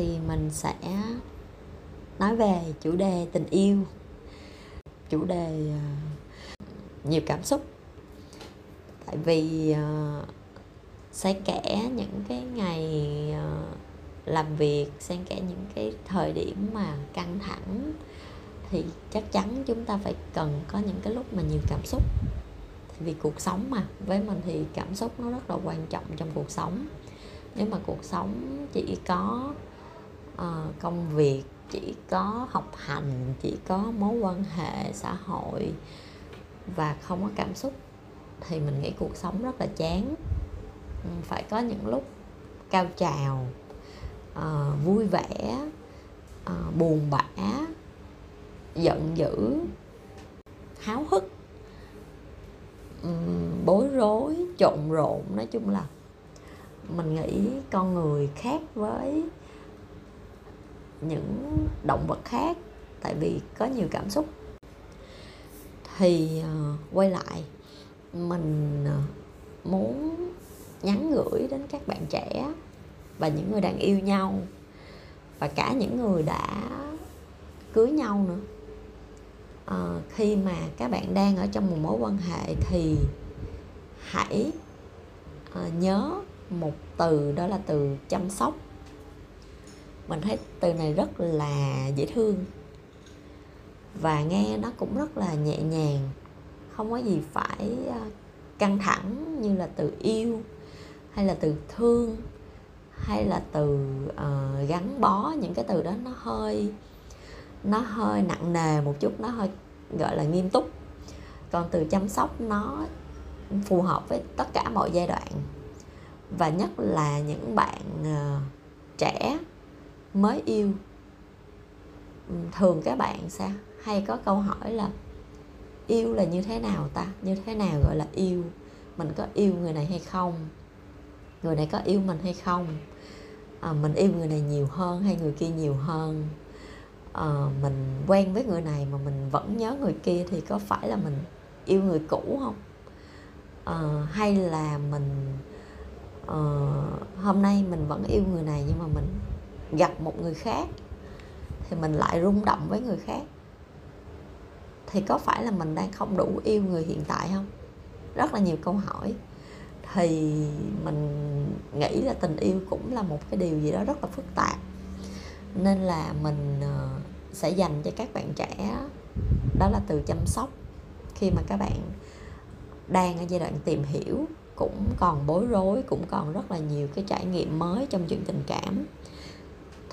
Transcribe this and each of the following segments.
thì mình sẽ nói về chủ đề tình yêu, chủ đề ờ, nhiều cảm xúc. Tại vì ờ, sẽ kể những cái ngày ờ, làm việc, xen kẽ những cái thời điểm mà căng thẳng thì chắc chắn chúng ta phải cần có những cái lúc mà nhiều cảm xúc. Vì cuộc sống mà, với mình thì cảm xúc nó rất là quan trọng trong cuộc sống. Nếu mà cuộc sống chỉ có uh, công việc chỉ có học hành chỉ có mối quan hệ xã hội và không có cảm xúc thì mình nghĩ cuộc sống rất là chán. Ừ, phải có những lúc cao trào uh, vui vẻ uh, buồn bã giận dữ háo hức um, bối rối trộn rộn. Nói chung là mình nghĩ con người khác với những động vật khác tại vì có nhiều cảm xúc. Thì uh, quay lại mình uh, muốn nhắn gửi đến các bạn trẻ và những người đang yêu nhau và cả những người đã cưới nhau nữa. À, khi mà các bạn đang ở trong một mối quan hệ thì hãy à, nhớ một từ đó là từ chăm sóc mình thấy từ này rất là dễ thương. Và nghe nó cũng rất là nhẹ nhàng. Không có gì phải ờ, căng thẳng như là từ yêu hay là từ thương hay là từ uh, gắn bó. Những cái từ đó nó hơi nó hơi nặng nề một chút nó hơi gọi là nghiêm túc. Còn từ chăm sóc nó phù hợp với tất cả mọi giai đoạn. Và nhất là những bạn uh, trẻ mới yêu. Ừ, thường các bạn sẽ hay có câu hỏi là yêu là như thế nào ta? Như thế nào gọi là yêu? Mình có yêu người này hay không? Người này có yêu mình hay không? À, mình yêu người này nhiều hơn hay người kia nhiều hơn? À, mình quen với người này mà mình vẫn nhớ người kia thì có phải là mình yêu người cũ không? À, hay là mình à, hôm nay mình vẫn yêu người này nhưng mà mình gặp một người khác thì mình lại rung động với người khác. Thì có phải là mình đang không đủ yêu người hiện tại không? Rất là nhiều câu hỏi. Thì mình nghĩ là tình yêu cũng là một cái điều gì đó rất là phức tạp. Nên là mình ờ, sẽ dành cho các bạn trẻ đó là từ chăm sóc. Khi mà các bạn đang ở giai đoạn tìm hiểu cũng còn bối rối, cũng còn rất là nhiều cái trải nghiệm mới trong chuyện tình cảm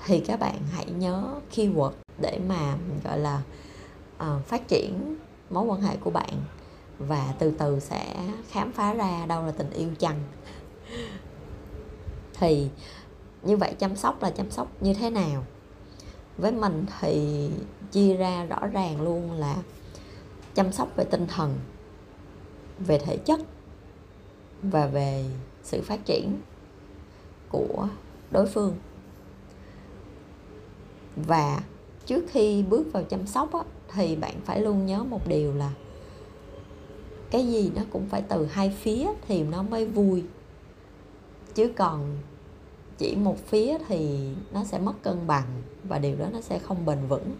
thì các bạn hãy nhớ keyword để mà gọi là uh, phát triển mối quan hệ của bạn và từ từ sẽ khám phá ra đâu là tình yêu chăng. Thì như vậy chăm sóc là chăm sóc như thế nào? Với mình thì chia ra rõ ràng luôn là chăm sóc về tinh thần về thể chất và về sự phát triển của đối phương và trước khi bước vào chăm sóc á, thì bạn phải luôn nhớ một điều là cái gì nó cũng phải từ hai phía thì nó mới vui. Chứ còn chỉ một phía thì nó sẽ mất cân bằng và điều đó nó sẽ không bền vững.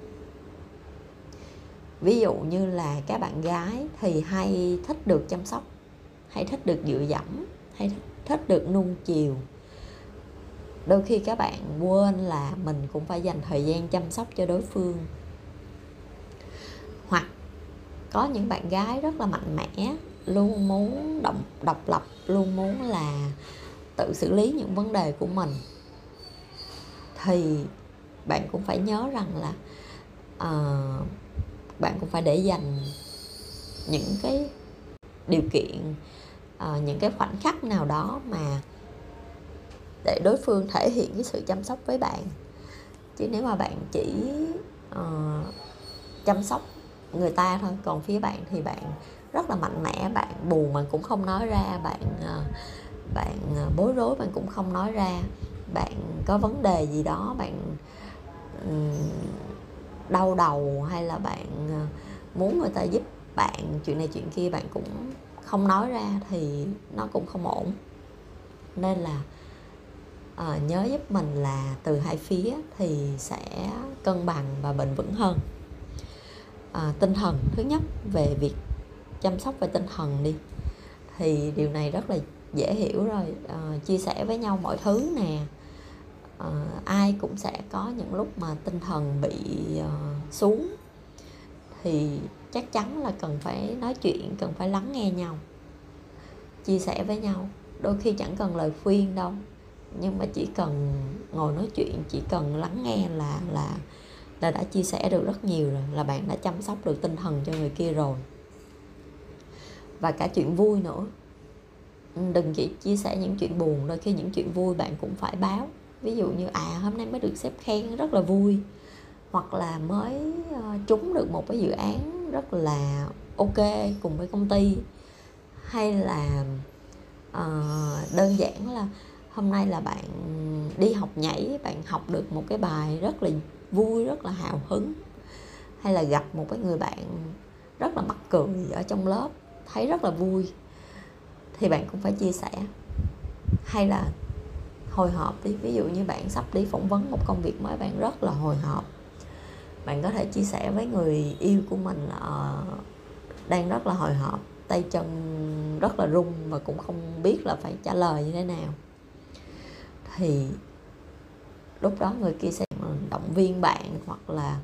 Ví dụ như là các bạn gái thì hay thích được chăm sóc hay thích được dựa dẫm hay thích được nung chiều đôi khi các bạn quên là mình cũng phải dành thời gian chăm sóc cho đối phương. Hoặc có những bạn gái rất là mạnh mẽ luôn muốn động độc lập luôn muốn là tự xử lý những vấn đề của mình. Thì bạn cũng phải nhớ rằng là uh, bạn cũng phải để dành những cái điều kiện uh, những cái khoảnh khắc nào đó mà để đối phương thể hiện cái sự chăm sóc với bạn. Chứ nếu mà bạn chỉ uh, chăm sóc người ta thôi còn phía bạn thì bạn rất là mạnh mẽ bạn buồn mà cũng không nói ra bạn uh, bạn uh, bối rối bạn cũng không nói ra bạn có vấn đề gì đó bạn um, đau đầu hay là bạn uh, muốn người ta giúp bạn chuyện này chuyện kia bạn cũng không nói ra thì nó cũng không ổn. Nên là uh, nhớ giúp mình là từ hai phía thì sẽ cân bằng và bền vững hơn. Uh, tinh thần thứ nhất về việc chăm sóc về tinh thần đi. Thì điều này rất là dễ hiểu rồi. Uh, chia sẻ với nhau mọi thứ nè. Uh, ai cũng sẽ có những lúc mà tinh thần bị uh, xuống. Thì chắc chắn là cần phải nói chuyện cần phải lắng nghe nhau chia sẻ với nhau. Đôi khi chẳng cần lời khuyên đâu nhưng mà chỉ cần ngồi nói chuyện chỉ cần lắng nghe là là là đã chia sẻ được rất nhiều rồi là bạn đã chăm sóc được tinh thần cho người kia rồi. Và cả chuyện vui nữa. Đừng chỉ chia sẻ những chuyện buồn đôi khi những chuyện vui bạn cũng phải báo. Ví dụ như à hôm nay mới được xếp khen rất là vui. Hoặc là mới ờ, trúng được một cái dự án rất là ok cùng với công ty. Hay là uh, đơn giản là hôm nay là bạn đi học nhảy, bạn học được một cái bài rất là vui, rất là hào hứng. Hay là gặp một cái người bạn rất là mắc cười ở trong lớp, thấy rất là vui. Thì bạn cũng phải chia sẻ. Hay là hồi hộp đi, ví dụ như bạn sắp đi phỏng vấn một công việc mới, bạn rất là hồi hộp. Bạn có thể chia sẻ với người yêu của mình là ờ, đang rất là hồi hộp, tay chân rất là run và cũng không biết là phải trả lời như thế nào thì lúc đó người kia sẽ động viên bạn hoặc là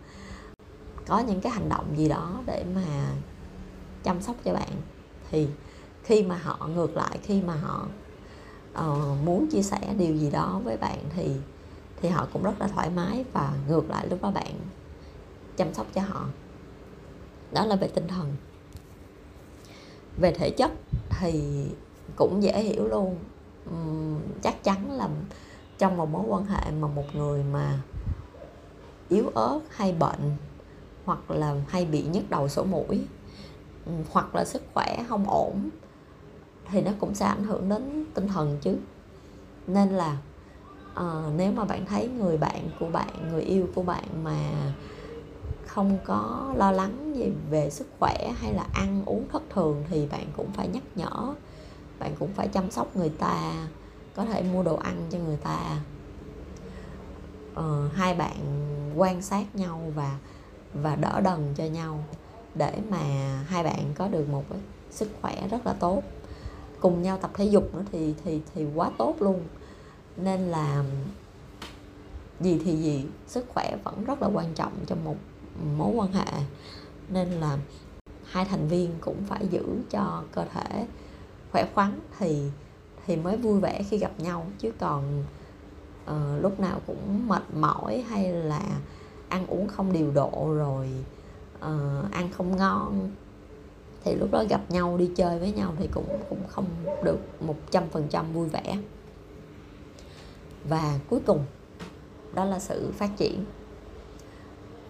có những cái hành động gì đó để mà chăm sóc cho bạn. Thì khi mà họ ngược lại khi mà họ uh, muốn chia sẻ điều gì đó với bạn thì thì họ cũng rất là thoải mái và ngược lại lúc đó bạn chăm sóc cho họ. Đó là về tinh thần. Về thể chất thì cũng dễ hiểu luôn. Uhm, chắc chắn là trong một mối quan hệ mà một người mà yếu ớt hay bệnh hoặc là hay bị nhức đầu sổ mũi ừ, hoặc là sức khỏe không ổn thì nó cũng sẽ ảnh hưởng đến tinh thần chứ. Nên là uh, nếu mà bạn thấy người bạn của bạn người yêu của bạn mà không có lo lắng gì về sức khỏe hay là ăn uống thất thường thì bạn cũng phải nhắc nhở bạn cũng phải chăm sóc người ta có thể mua đồ ăn cho người ta. Ờ, hai bạn quan sát nhau và và đỡ đần cho nhau để mà hai bạn có được một cái sức khỏe rất là tốt. Cùng nhau tập thể dục nữa thì thì thì quá tốt luôn. Nên là gì thì gì sức khỏe vẫn rất là quan trọng trong một mối quan hệ. Nên là hai thành viên cũng phải giữ cho cơ thể khỏe khoắn thì thì mới vui vẻ khi gặp nhau chứ còn uh, lúc nào cũng mệt mỏi hay là ăn uống không điều độ rồi uh, ăn không ngon thì lúc đó gặp nhau đi chơi với nhau thì cũng cũng không được một trăm phần trăm vui vẻ. Và cuối cùng đó là sự phát triển.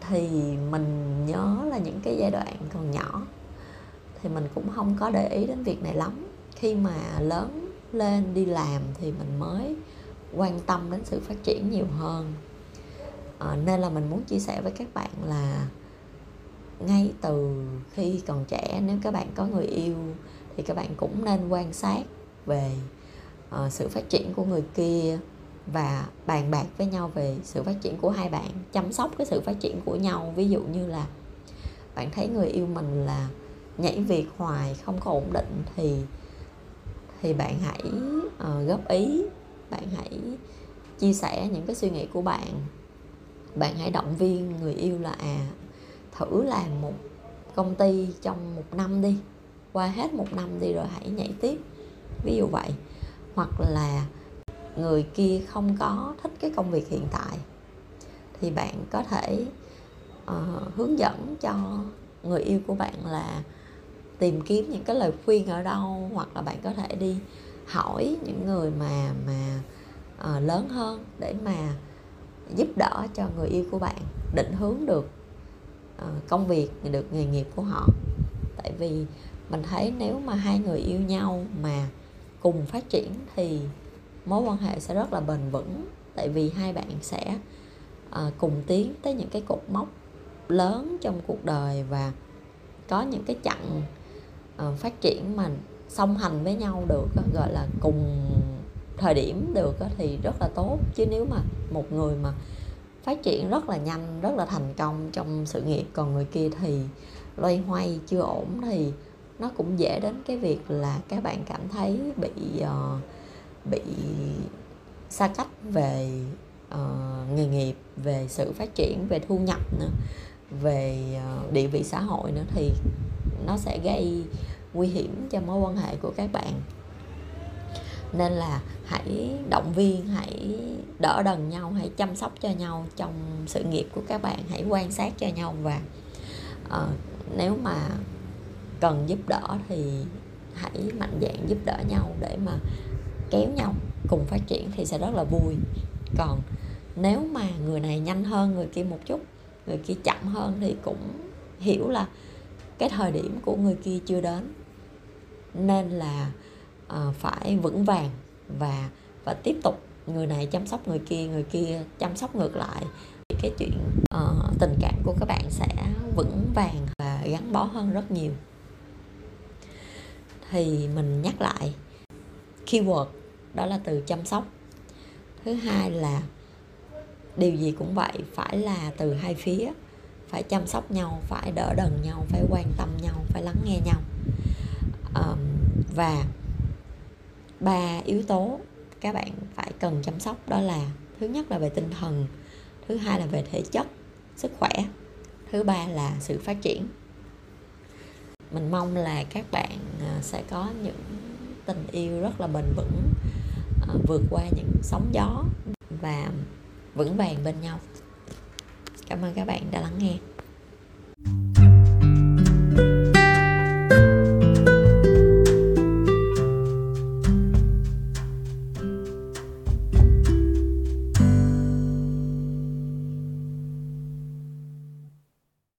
Thì mình nhớ là những cái giai đoạn còn nhỏ thì mình cũng không có để ý đến việc này lắm. Khi mà lớn lên đi làm thì mình mới quan tâm đến sự phát triển nhiều hơn. À, nên là mình muốn chia sẻ với các bạn là ngay từ khi còn trẻ nếu các bạn có người yêu thì các bạn cũng nên quan sát về uh, sự phát triển của người kia và bàn bạc với nhau về sự phát triển của hai bạn chăm sóc cái sự phát triển của nhau. Ví dụ như là bạn thấy người yêu mình là nhảy việc hoài không có ổn định thì thì bạn hãy uh, góp ý bạn hãy chia sẻ những cái suy nghĩ của bạn. Bạn hãy động viên người yêu là à thử làm một công ty trong một năm đi qua hết một năm đi rồi hãy nhảy tiếp. Ví dụ vậy. Hoặc là người kia không có thích cái công việc hiện tại thì bạn có thể uh, hướng dẫn cho người yêu của bạn là tìm kiếm những cái lời khuyên ở đâu hoặc là bạn có thể đi hỏi những người mà mà à, lớn hơn để mà giúp đỡ cho người yêu của bạn định hướng được à, công việc được nghề nghiệp của họ. Tại vì mình thấy nếu mà hai người yêu nhau mà cùng phát triển thì mối quan hệ sẽ rất là bền vững. Tại vì hai bạn sẽ à, cùng tiến tới những cái cột mốc lớn trong cuộc đời và có những cái chặng uh, phát triển mà song hành với nhau được gọi là cùng thời điểm được thì rất là tốt. Chứ nếu mà một người mà phát triển rất là nhanh rất là thành công trong sự nghiệp còn người kia thì loay hoay chưa ổn thì nó cũng dễ đến cái việc là các bạn cảm thấy bị uh, bị xa cách về uh, nghề nghiệp về sự phát triển về thu nhập nữa về ờ, địa vị xã hội nữa thì nó sẽ gây nguy hiểm cho mối quan hệ của các bạn. Nên là hãy động viên hãy đỡ đần nhau hãy chăm sóc cho nhau trong sự nghiệp của các bạn hãy quan sát cho nhau và uh, nếu mà cần giúp đỡ thì hãy mạnh dạn giúp đỡ nhau để mà kéo nhau cùng phát triển thì sẽ rất là vui. Còn nếu mà người này nhanh hơn người kia một chút người kia chậm hơn thì cũng hiểu là cái thời điểm của người kia chưa đến. Nên là uh, phải vững vàng và và tiếp tục người này chăm sóc người kia người kia chăm sóc ngược lại. Thì cái chuyện uh, tình cảm của các bạn sẽ vững vàng và gắn bó hơn rất nhiều. Thì mình nhắc lại keyword đó là từ chăm sóc. Thứ hai là điều gì cũng vậy phải là từ hai phía. Phải chăm sóc nhau phải đỡ đần nhau phải quan tâm nhau phải lắng nghe nhau. Um, và ba yếu tố các bạn phải cần chăm sóc đó là thứ nhất là về tinh thần thứ hai là về thể chất sức khỏe thứ ba là sự phát triển. Mình mong là các bạn à, sẽ có những tình yêu rất là bền vững à, vượt qua những sóng gió. Và vững vàng bên nhau. Cảm ơn các bạn đã lắng nghe.